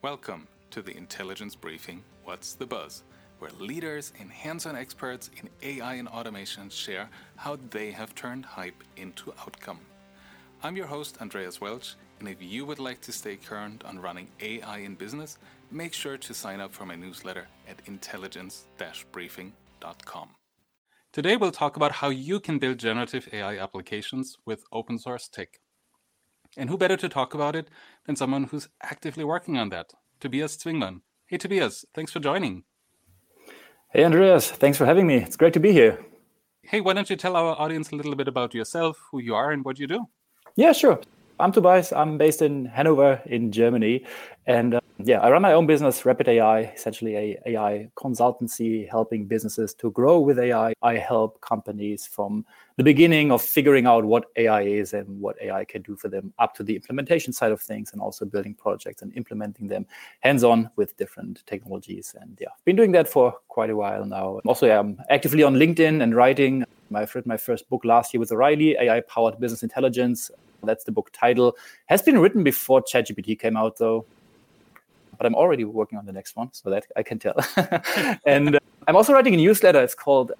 Welcome to the Intelligence Briefing What's the Buzz, where leaders and hands on experts in AI and automation share how they have turned hype into outcome. I'm your host, Andreas Welsch, and if you would like to stay current on running AI in business, make sure to sign up for my newsletter at intelligence briefing.com. Today, we'll talk about how you can build generative AI applications with open source tech. And who better to talk about it than someone who's actively working on that, Tobias Zwingmann. Hey, Tobias, thanks for joining. Hey, Andreas, thanks for having me. It's great to be here. Hey, why don't you tell our audience a little bit about yourself, who you are, and what you do? Yeah, sure. I'm Tobias. I'm based in Hanover in Germany. And uh, yeah, I run my own business, Rapid AI, essentially a AI consultancy helping businesses to grow with AI. I help companies from the beginning of figuring out what AI is and what AI can do for them up to the implementation side of things and also building projects and implementing them hands-on with different technologies. And yeah, I've been doing that for quite a while now. Also, yeah, I'm actively on LinkedIn and writing. I've written my first book last year with O'Reilly, AI powered business intelligence. That's the book title. Has been written before ChatGPT came out, though. But I'm already working on the next one, so that I can tell. and uh, I'm also writing a newsletter. It's called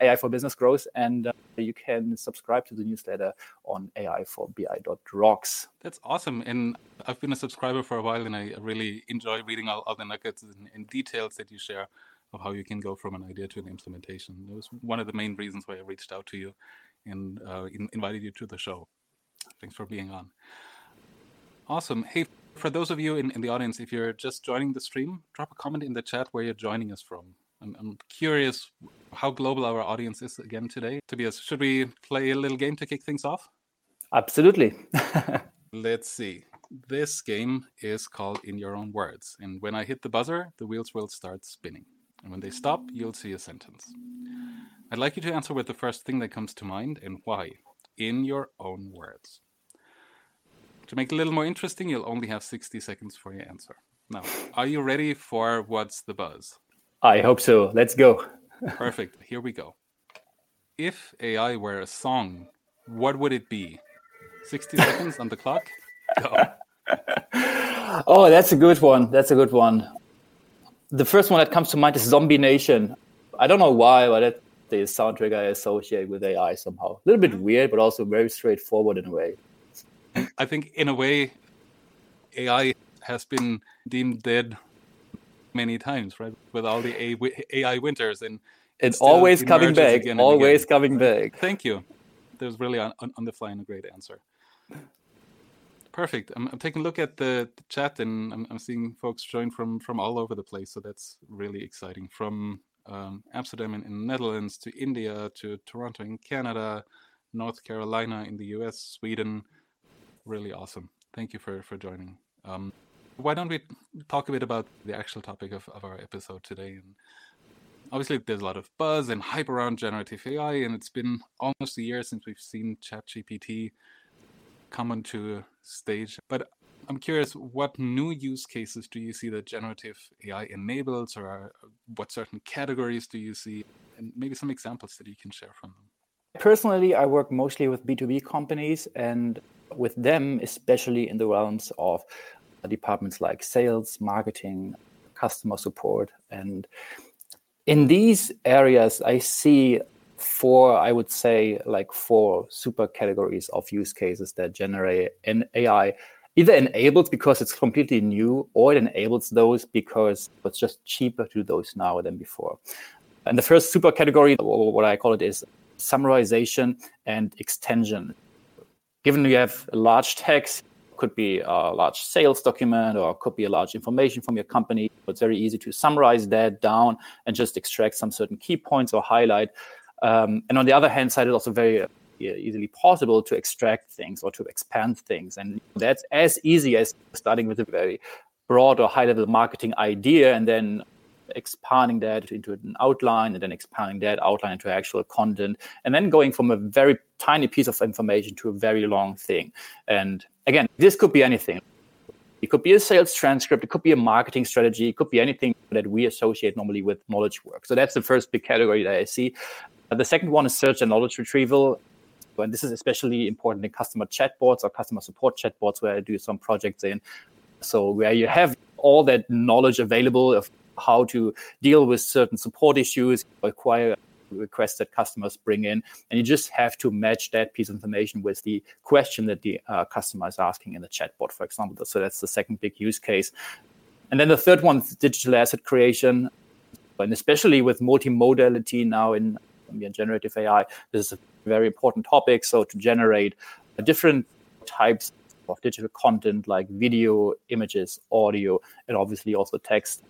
AI for Business Growth, and uh, you can subscribe to the newsletter on AI4BI.rocks. That's awesome. And I've been a subscriber for a while, and I really enjoy reading all, all the nuggets and, and details that you share of how you can go from an idea to an implementation. It was one of the main reasons why I reached out to you and uh, in, invited you to the show. Thanks for being on. Awesome. Hey, for those of you in, in the audience, if you're just joining the stream, drop a comment in the chat where you're joining us from. I'm, I'm curious how global our audience is again today. Tobias, should we play a little game to kick things off? Absolutely. Let's see. This game is called In Your Own Words. And when I hit the buzzer, the wheels will start spinning. And when they stop, you'll see a sentence. I'd like you to answer with the first thing that comes to mind and why, in your own words. To make it a little more interesting, you'll only have 60 seconds for your answer. Now, are you ready for What's the Buzz? I hope so. Let's go. Perfect. Here we go. If AI were a song, what would it be? 60 seconds on the clock? Go. oh, that's a good one. That's a good one. The first one that comes to mind is Zombie Nation. I don't know why, but that's the soundtrack I associate with AI somehow. A little bit weird, but also very straightforward in a way. I think in a way, AI has been deemed dead many times, right? With all the AI winters and it's always coming back. Always again. coming back. Thank you. There's really on, on the fly and a great answer. Perfect. I'm, I'm, taking a look at the, the chat and I'm, I'm, seeing folks join from from all over the place. So that's really exciting. From um, Amsterdam in, in Netherlands to India to Toronto in Canada, North Carolina in the US, Sweden, really awesome. Thank you for for joining. Um, why don't we talk a bit about the actual topic of, of our episode today? And obviously, there's a lot of buzz and hype around generative AI, and it's been almost a year since we've seen ChatGPT come onto stage. But I'm curious, what new use cases do you see that generative AI enables, or what certain categories do you see, and maybe some examples that you can share from them? Personally, I work mostly with B2B companies, and with them, especially in the realms of departments like sales, marketing, customer support. And in these areas, I see four, I would say, like four super categories of use cases that generate an AI either enables because it's completely new or it enables those because it's just cheaper to do those now than before. And the first super category, or what I call it, is summarization and extension given you have a large text, could be a large sales document or could be a large information from your company. It's very easy to summarize that down and just extract some certain key points or highlight. Um, and on the other hand side, it's also very uh, easily possible to extract things or to expand things. And that's as easy as starting with a very broad or high level marketing idea and then expanding that into an outline and then expanding that outline into actual content and then going from a very tiny piece of information to a very long thing. And again this could be anything. It could be a sales transcript it could be a marketing strategy it could be anything that we associate normally with knowledge work. So that's the first big category that i see. Uh, the second one is search and knowledge retrieval. And this is especially important in customer chatbots or customer support chatbots where i do some projects in. So where you have all that knowledge available of how to deal with certain support issues, acquire requests that customers bring in, and you just have to match that piece of information with the question that the uh, customer is asking in the chatbot, for example. So that's the second big use case. And then the third one is digital asset creation, and especially with multimodality now in generative AI, this is a very important topic. So to generate different types of digital content like video, images, audio, and obviously also text.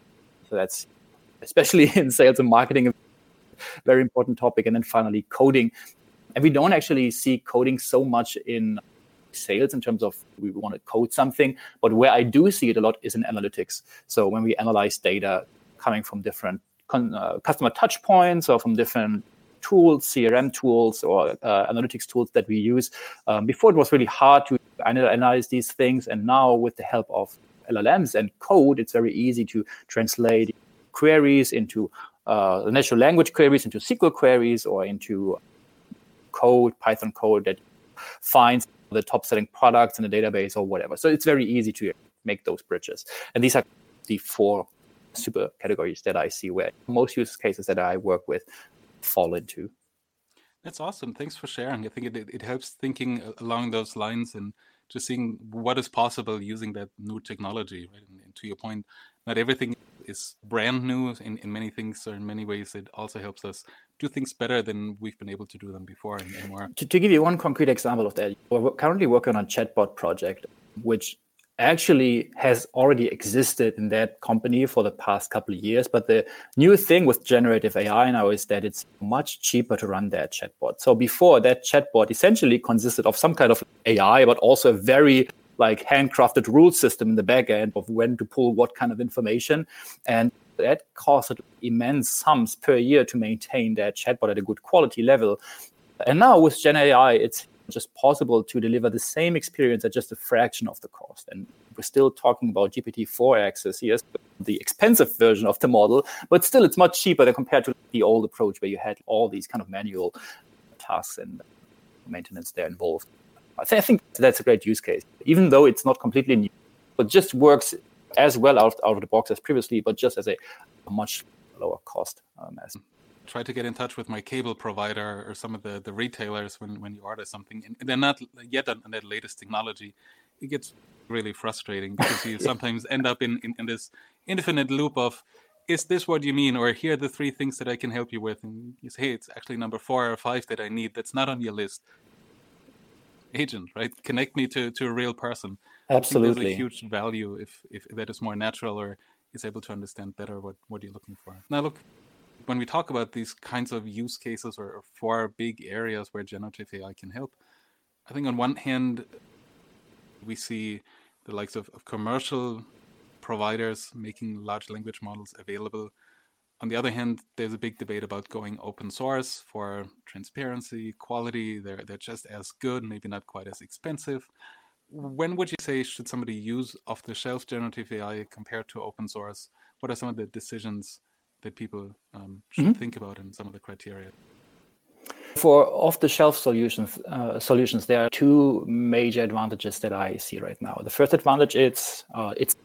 So that's especially in sales and marketing a very important topic. And then finally, coding. And we don't actually see coding so much in sales in terms of we want to code something, but where I do see it a lot is in analytics. So when we analyze data coming from different con- uh, customer touch points or from different tools, CRM tools or uh, analytics tools that we use. Um, before it was really hard to analyze these things, and now with the help of LLMs and code, it's very easy to translate queries into uh, natural language queries into SQL queries or into code, Python code that finds the top selling products in the database or whatever. So it's very easy to make those bridges. And these are the four super categories that I see where most use cases that I work with fall into. That's awesome. Thanks for sharing. I think it, it helps thinking along those lines and just seeing what is possible using that new technology. Right? And, and to your point, not everything is brand new in, in many things or in many ways it also helps us do things better than we've been able to do them before and, and. To, to give you one concrete example of that, we're currently working on a chatbot project, which actually has already existed in that company for the past couple of years. But the new thing with generative AI now is that it's much cheaper to run that chatbot. So before that chatbot essentially consisted of some kind of AI, but also a very like handcrafted rule system in the back end of when to pull what kind of information. And that costed immense sums per year to maintain that chatbot at a good quality level. And now with Gen AI, it's just possible to deliver the same experience at just a fraction of the cost. And we're still talking about GPT-4 access here, the expensive version of the model, but still it's much cheaper than compared to the old approach where you had all these kind of manual tasks and maintenance there involved. I, th- I think that's a great use case, even though it's not completely new, but just works as well out, out of the box as previously, but just as a, a much lower cost um, as try to get in touch with my cable provider or some of the, the retailers when, when you order something and they're not yet on, that latest technology it gets really frustrating because you sometimes end up in, in, in, this infinite loop of is this what you mean or here are the three things that i can help you with and you say hey it's actually number four or five that i need that's not on your list agent, right? Connect me to, to a real person. Absolutely. a huge value if, if that is more natural or is able to understand better what, what you're looking for. Now, look, when we talk about these kinds of use cases or, four big areas where generative AI can help, I think on one hand, we see the likes of, of commercial providers making large language models available on the other hand, there's a big debate about going open source for transparency, quality. They're they're just as good, maybe not quite as expensive. When would you say should somebody use off-the-shelf generative AI compared to open source? What are some of the decisions that people um, should mm-hmm. think about and some of the criteria? For off-the-shelf solutions, uh, solutions, there are two major advantages that I see right now. The first advantage is uh, it's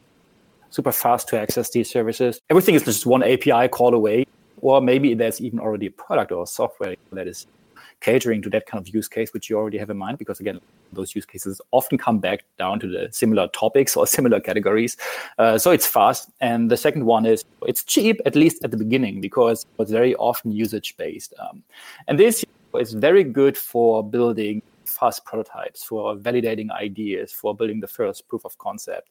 super fast to access these services. Everything is just one API call away, or maybe there's even already a product or software that is catering to that kind of use case, which you already have in mind. Because again, those use cases often come back down to the similar topics or similar categories. Uh, so it's fast. And the second one is it's cheap, at least at the beginning, because it's very often usage based. Um, and this is very good for building fast prototypes, for validating ideas, for building the first proof of concept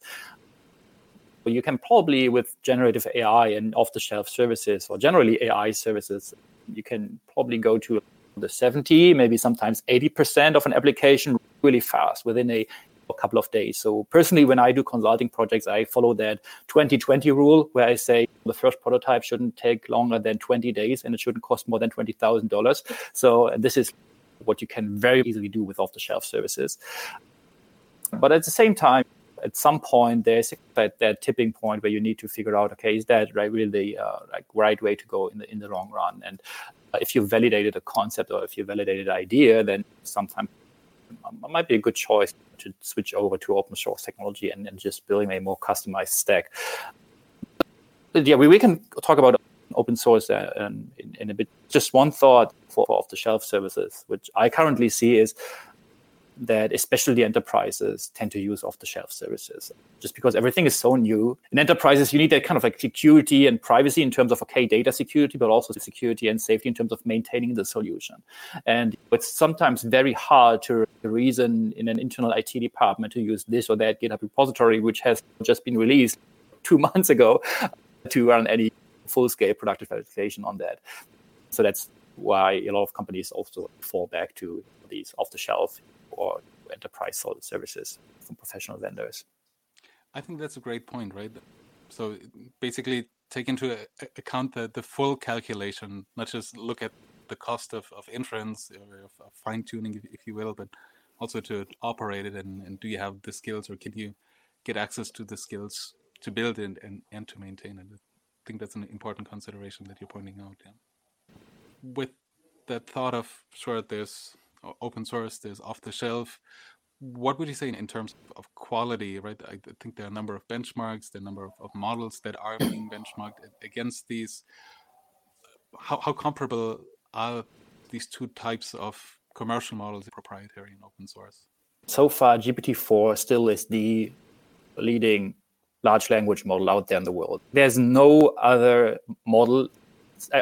you can probably with generative AI and off-the-shelf services or generally AI services, you can probably go to the 70, maybe sometimes 80% of an application really fast within a, a couple of days. So personally, when I do consulting projects, I follow that 2020 rule where I say the first prototype shouldn't take longer than 20 days and it shouldn't cost more than $20,000. So this is what you can very easily do with off-the-shelf services. But at the same time, at some point there's that, that tipping point where you need to figure out okay is that right really the uh, like right way to go in the in the long run and if you validated a concept or if you validated an idea then sometimes it might be a good choice to switch over to open source technology and, and just building a more customized stack. But yeah, we, we can talk about open source uh, in, in, a bit. Just one thought for off the shelf services, which I currently see is that especially enterprises tend to use off the shelf services just because everything is so new. In enterprises, you need that kind of like security and privacy in terms of, okay, data security, but also security and safety in terms of maintaining the solution. And it's sometimes very hard to reason in an internal IT department to use this or that GitHub repository, which has just been released two months ago, to run any full scale productive validation on that. So that's why a lot of companies also fall back to these off the shelf or enterprise services from professional vendors. I think that's a great point, right? So basically, take into account the, the full calculation, not just look at the cost of, of inference or of, fine tuning, if, if, you will, but also to operate it and, and, do you have the skills or can you get access to the skills to build it and, and to maintain it? I think that's an important consideration that you're pointing out. Yeah. With that thought of, sure, there's open source, there's off the shelf. What would you say in terms of quality, right? I think there are a number of benchmarks, the number of, of models that are being benchmarked against these. How, how comparable are these two types of commercial models, proprietary and open source? So far, GPT-4 still is the leading large language model out there in the world. There's no other model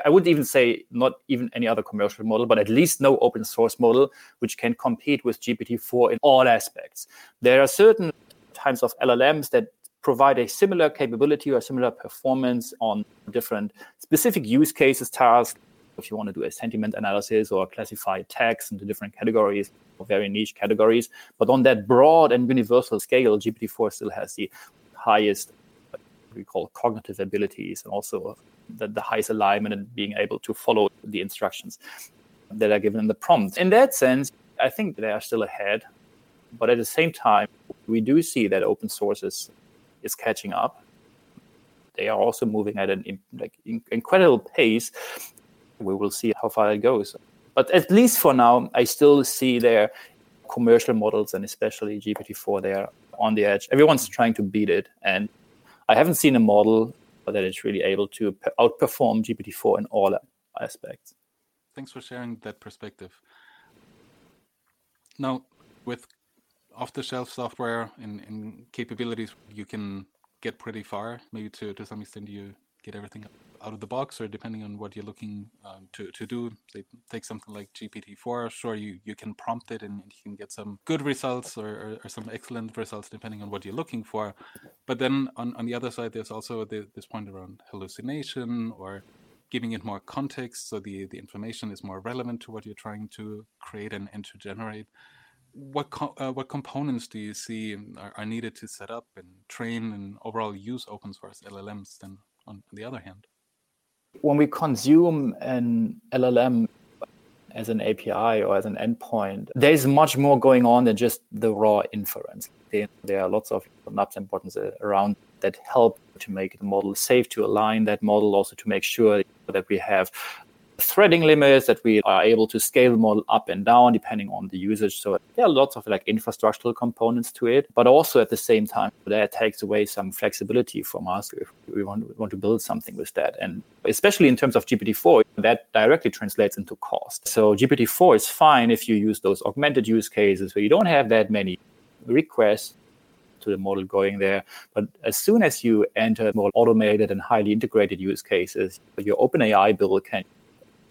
I would even say not even any other commercial model, but at least no open source model which can compete with GPT-4 in all aspects. There are certain types of LLMs that provide a similar capability or similar performance on different specific use cases, tasks. If you want to do a sentiment analysis or classify text into different categories or very niche categories, but on that broad and universal scale, GPT-4 still has the highest we call cognitive abilities and also the, the highest alignment and being able to follow the instructions that are given in the prompt. In that sense, I think they are still ahead. But at the same time, we do see that open source is, is catching up. They are also moving at an like incredible pace. We will see how far it goes. But at least for now, I still see their commercial models and especially GPT-4 there on the edge. Everyone's trying to beat it, and I haven't seen a model that is really able to outperform GPT-4 in all aspects. Thanks for sharing that perspective. Now, with off-the-shelf software and, and capabilities, you can get pretty far. Maybe to, to some extent, you get everything out of the box or depending on what you're looking um, to, to do say take something like gpt-4 sure you, you can prompt it and you can get some good results or, or, or, some excellent results depending on what you're looking for. But then on, on the other side there's also the, this point around hallucination or giving it more context so the, the information is more relevant to what you're trying to create and, and to generate. What co- uh, what components do you see are, are, needed to set up and train and overall use open source LLMs then on the other hand when we consume an LLM as an API or as an endpoint, there's much more going on than just the raw inference. There are lots of nuts and buttons around that help to make the model safe, to align that model, also to make sure that we have threading limits that we are able to scale the model up and down depending on the usage. So there are lots of like infrastructural components to it, but also at the same time that takes away some flexibility from us if we want, want to build something with that. And especially in terms of GPT-4, that directly translates into cost. So GPT-4 is fine if you use those augmented use cases where you don't have that many requests to the model going there. But as soon as you enter more automated and highly integrated use cases, your OpenAI build can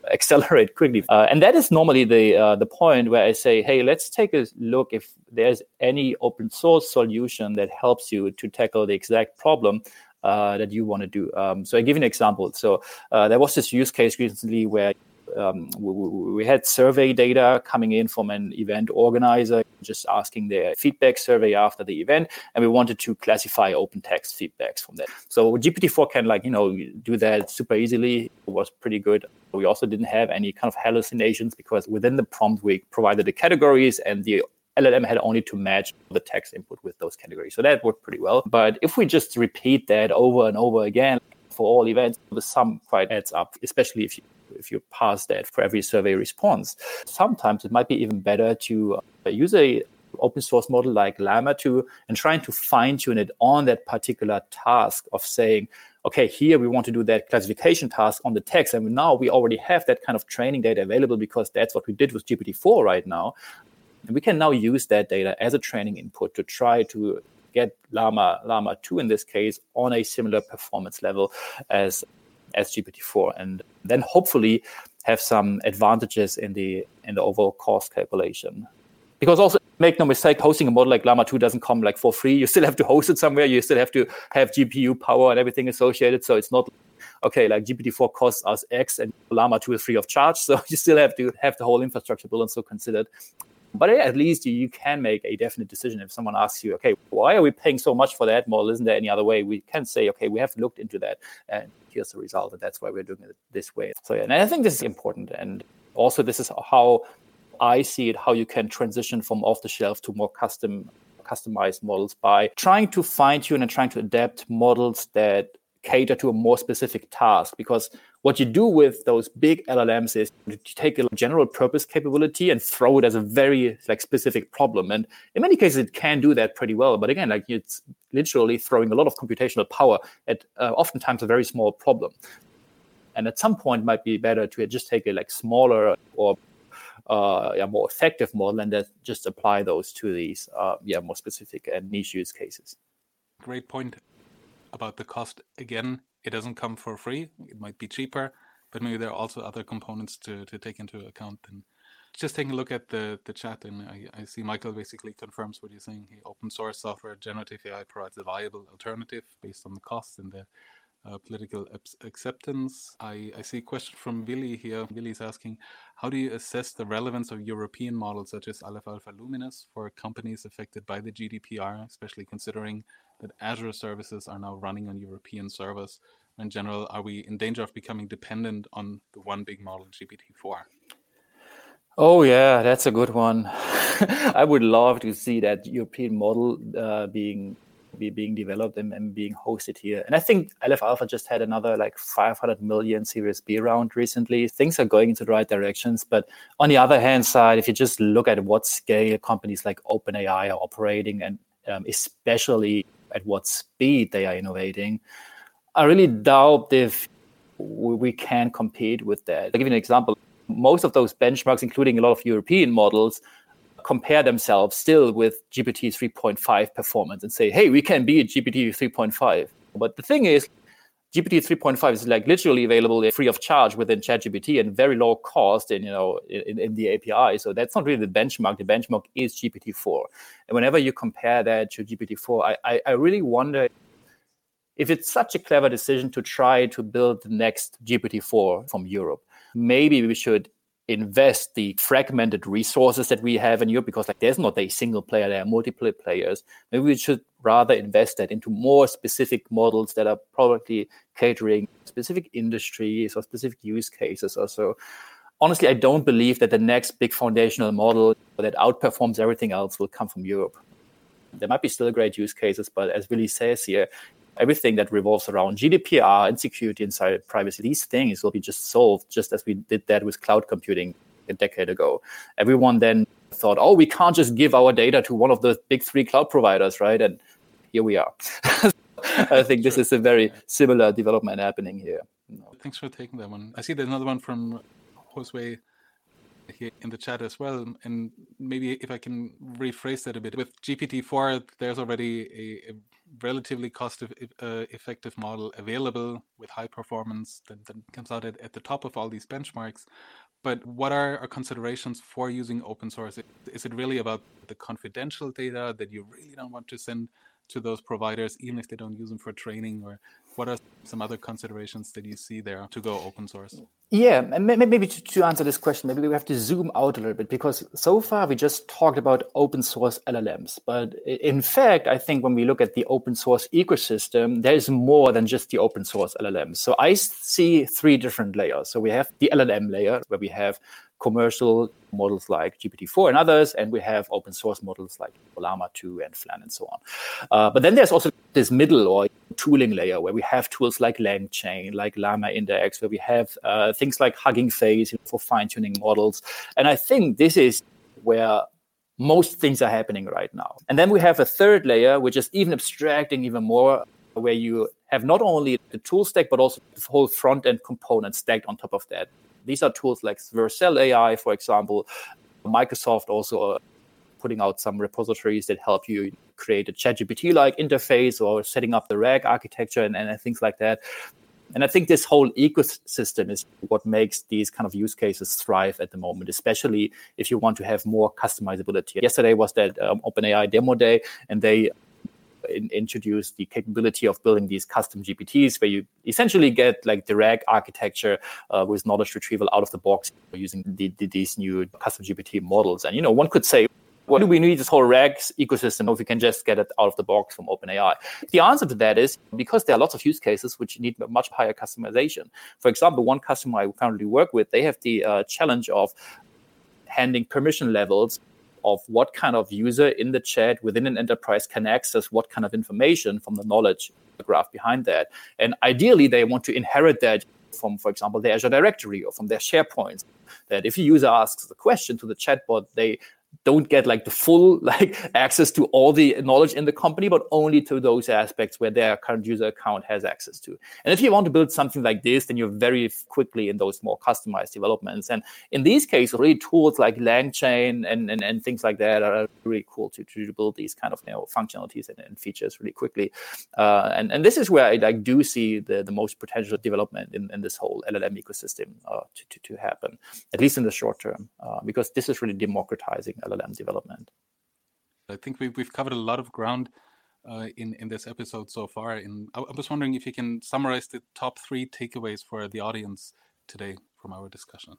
accelerate quickly. Uh, and that is normally the uh, the point where I say, hey, let's take a look if there's any open source solution that helps you to tackle the exact problem uh, that you want to do. Um, so I give you an example. So uh, there was this use case recently where um, we, we, had survey data coming in from an event organizer, just asking their feedback survey after the event, and we wanted to classify open text feedbacks from that. So GPT-4 can like you know do that super easily. It was pretty good. We also didn't have any kind of hallucinations because within the prompt we provided the categories and the LLM had only to match the text input with those categories. So that worked pretty well. But if we just repeat that over and over again for all events, the sum quite adds up, especially if you if you pass that for every survey response. Sometimes it might be even better to uh, use a open source model like Llama 2 and trying to fine tune it on that particular task of saying, okay, here we want to do that classification task on the text. And now we already have that kind of training data available because that's what we did with GPT-4 right now. And we can now use that data as a training input to try to get Llama Llama 2 in this case on a similar performance level as as GPT-4, and then hopefully have some advantages in the in the overall cost calculation. Because also make no mistake, hosting a model like Llama 2 doesn't come like for free. You still have to host it somewhere. You still have to have GPU power and everything associated. So it's not okay, like GPT-4 costs us X and Llama 2 is free of charge. So you still have to have the whole infrastructure built and so considered. But at least you, can make a definite decision if someone asks you, okay, why are we paying so much for that model? Isn't there any other way? We can say, okay, we have looked into that and here's the result, and that's why we're doing it this way. So yeah, and I think this is important. And also this is how I see it, how you can transition from off the shelf to more custom customized models by trying to fine tune and trying to adapt models that cater to a more specific task because what you do with those big LLMs is you take a general purpose capability and throw it as a very like specific problem. And in many cases, it can do that pretty well. But again, like it's literally throwing a lot of computational power at uh, oftentimes a very small problem. And at some point, might be better to just take a like smaller or uh, yeah, more effective model and then just apply those to these uh, yeah more specific and niche use cases. Great point about the cost again it doesn't come for free. It might be cheaper, but maybe there are also other components to, to take into account. And just taking a look at the, the chat, and I, I see Michael basically confirms what you're saying. He, open source software generative AI provides a viable alternative based on the costs and the uh, political acceptance. I, I see a question from Willy here. Willy is asking, how do you assess the relevance of European models such as Aleph Alpha Luminous for companies affected by the GDPR, especially considering that Azure services are now running on European servers? In general, are we in danger of becoming dependent on the one big model, GPT-4? Oh yeah, that's a good one. I would love to see that European model uh, being be being developed and, and, being hosted here. And I think Aleph Alpha just had another like 500 million Series B round recently. Things are going into the right directions. But on the other hand side, if you just look at what scale companies like OpenAI are operating and um, especially at what speed they are innovating, I really doubt if we can compete with that. I'll give you an example. Most of those benchmarks, including a lot of European models, compare themselves still with GPT 3.5 performance and say, hey, we can beat GPT 3.5. But the thing is, GPT 3.5 is like literally available free of charge within ChatGPT and very low cost in you know in, in the API. So that's not really the benchmark. The benchmark is GPT-4. And whenever you compare that to GPT-4, I, I, I really wonder if it's such a clever decision to try to build the next GPT-4 from Europe. Maybe we should invest the fragmented resources that we have in Europe because like there's not a single player, there are multiple players. Maybe we should rather invest that into more specific models that are probably catering specific industries or specific use cases or so. Honestly, I don't believe that the next big foundational model that outperforms everything else will come from Europe. There might be still great use cases, but as Willy says here, everything that revolves around GDPR and security inside privacy, these things will be just solved just as we did that with cloud computing a decade ago. Everyone then thought, oh, we can't just give our data to one of the big three cloud providers, right? And here we are. I think this is a very similar development happening here. Thanks for taking that one. I see there's another one from Josue here in the chat as well. And maybe if I can rephrase that a bit, with GPT-4, there's already a, a relatively cost uh, effective model available with high performance that, that comes out at, at, the top of all these benchmarks. But what are our considerations for using open source? Is it really about the confidential data that you really don't want to send to those providers, even if they don't use them for training? Or what are some other considerations that you see there to go open source? Yeah, maybe to, to answer this question, maybe we have to zoom out a little bit because so far we just talked about open source LLMs. But in fact, I think when we look at the open source ecosystem, there is more than just the open source LLMs. So I see three different layers. So we have the LLM layer where we have commercial models like GPT-4 and others, and we have open source models like Llama 2 and Flan and so on. Uh, but then there's also this middle or tooling layer where we have tools like LangChain, like Llama Index, where we have uh, things like Hugging Face for fine-tuning models. And I think this is where most things are happening right now. And then we have a third layer, which is even abstracting even more, where you have not only the tool stack, but also the whole front end component stacked on top of that. These are tools like Vercel AI, for example. Microsoft also uh, putting out some repositories that help you create a ChatGPT like interface or setting up the RAG architecture and, and things like that. And I think this whole ecosystem is what makes these kind of use cases thrive at the moment, especially if you want to have more customizability. Yesterday was that um, OpenAI demo day, and they in, introduced the capability of building these custom GPTs, where you essentially get like RAG architecture uh, with knowledge retrieval out of the box using the, the, these new custom GPT models. And you know, one could say, what do we need this whole RAGs ecosystem if we can just get it out of the box from OpenAI? The answer to that is because there are lots of use cases which need much higher customization. For example, one customer I currently work with, they have the uh, challenge of handing permission levels of what kind of user in the chat within an enterprise can access what kind of information from the knowledge graph behind that. And ideally, they want to inherit that from, for example, the Azure directory or from their SharePoint. That if a user asks the question to the chatbot, they don't get like the full like access to all the knowledge in the company but only to those aspects where their current user account has access to. And if you want to build something like this then you're very quickly in those more customized developments. And in these cases really tools like langchain and, and, and things like that are really cool to, to build these kind of you know functionalities and, and features really quickly. Uh, and, and this is where I like, do see the, the most potential development in, in this whole LLM ecosystem uh, to, to, to happen at least in the short term uh, because this is really democratizing LLM development. I think we've, we've covered a lot of ground uh, in, in this episode so far. And I, I was wondering if you can summarize the top three takeaways for the audience today from our discussion.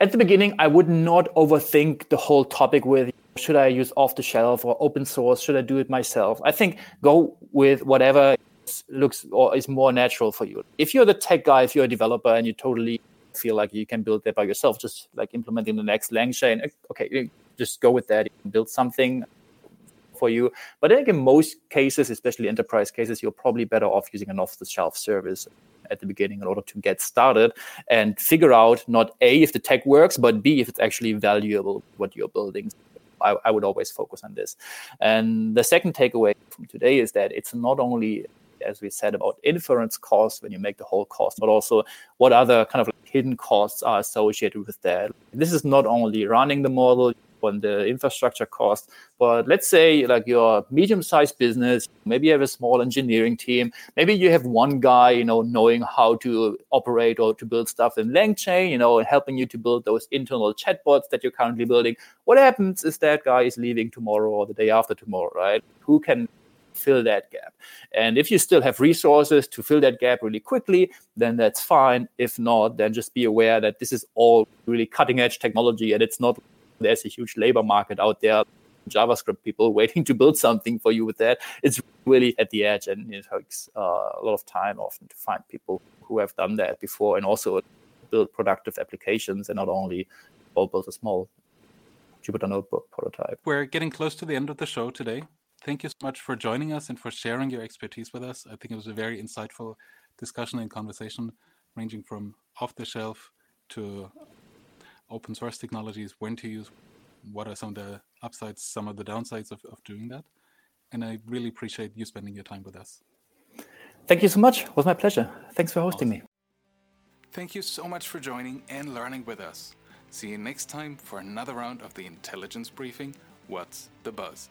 At the beginning, I would not overthink the whole topic with should I use off the shelf or open source? Should I do it myself? I think go with whatever looks or is more natural for you. If you're the tech guy, if you're a developer and you totally feel like you can build that by yourself, just like implementing the next LangChain. Okay, just go with that. Can build something for you. But I think in most cases, especially enterprise cases, you're probably better off using an off-the-shelf service at the beginning in order to get started and figure out not a if the tech works, but b if it's actually valuable what you're building. I, I would always focus on this. And the second takeaway from today is that it's not only as we said about inference costs when you make the whole cost, but also what other kind of hidden costs are associated with that. This is not only running the model on the infrastructure cost, but let's say like your medium-sized business, maybe you have a small engineering team, maybe you have one guy, you know, knowing how to operate or to build stuff in LangChain, you know, and helping you to build those internal chatbots that you're currently building. What happens is that guy is leaving tomorrow or the day after tomorrow, right? Who can fill that gap. And if you still have resources to fill that gap really quickly, then that's fine. If not, then just be aware that this is all really cutting edge technology and it's not, there's a huge labor market out there. JavaScript people waiting to build something for you with that. It's really at the edge and it takes uh, a lot of time often to find people who have done that before and also build productive applications and not only all build a small Jupyter Notebook prototype. We're getting close to the end of the show today thank you so much for joining us and for sharing your expertise with us. I think it was a very insightful discussion and conversation, ranging from off the shelf to open source technologies, when to use, what are some of the upsides, some of the downsides of, of doing that. And I really appreciate you spending your time with us. Thank you so much. It was my pleasure. Thanks for hosting awesome. me. Thank you so much for joining and learning with us. See you next time for another round of the intelligence briefing What's the Buzz?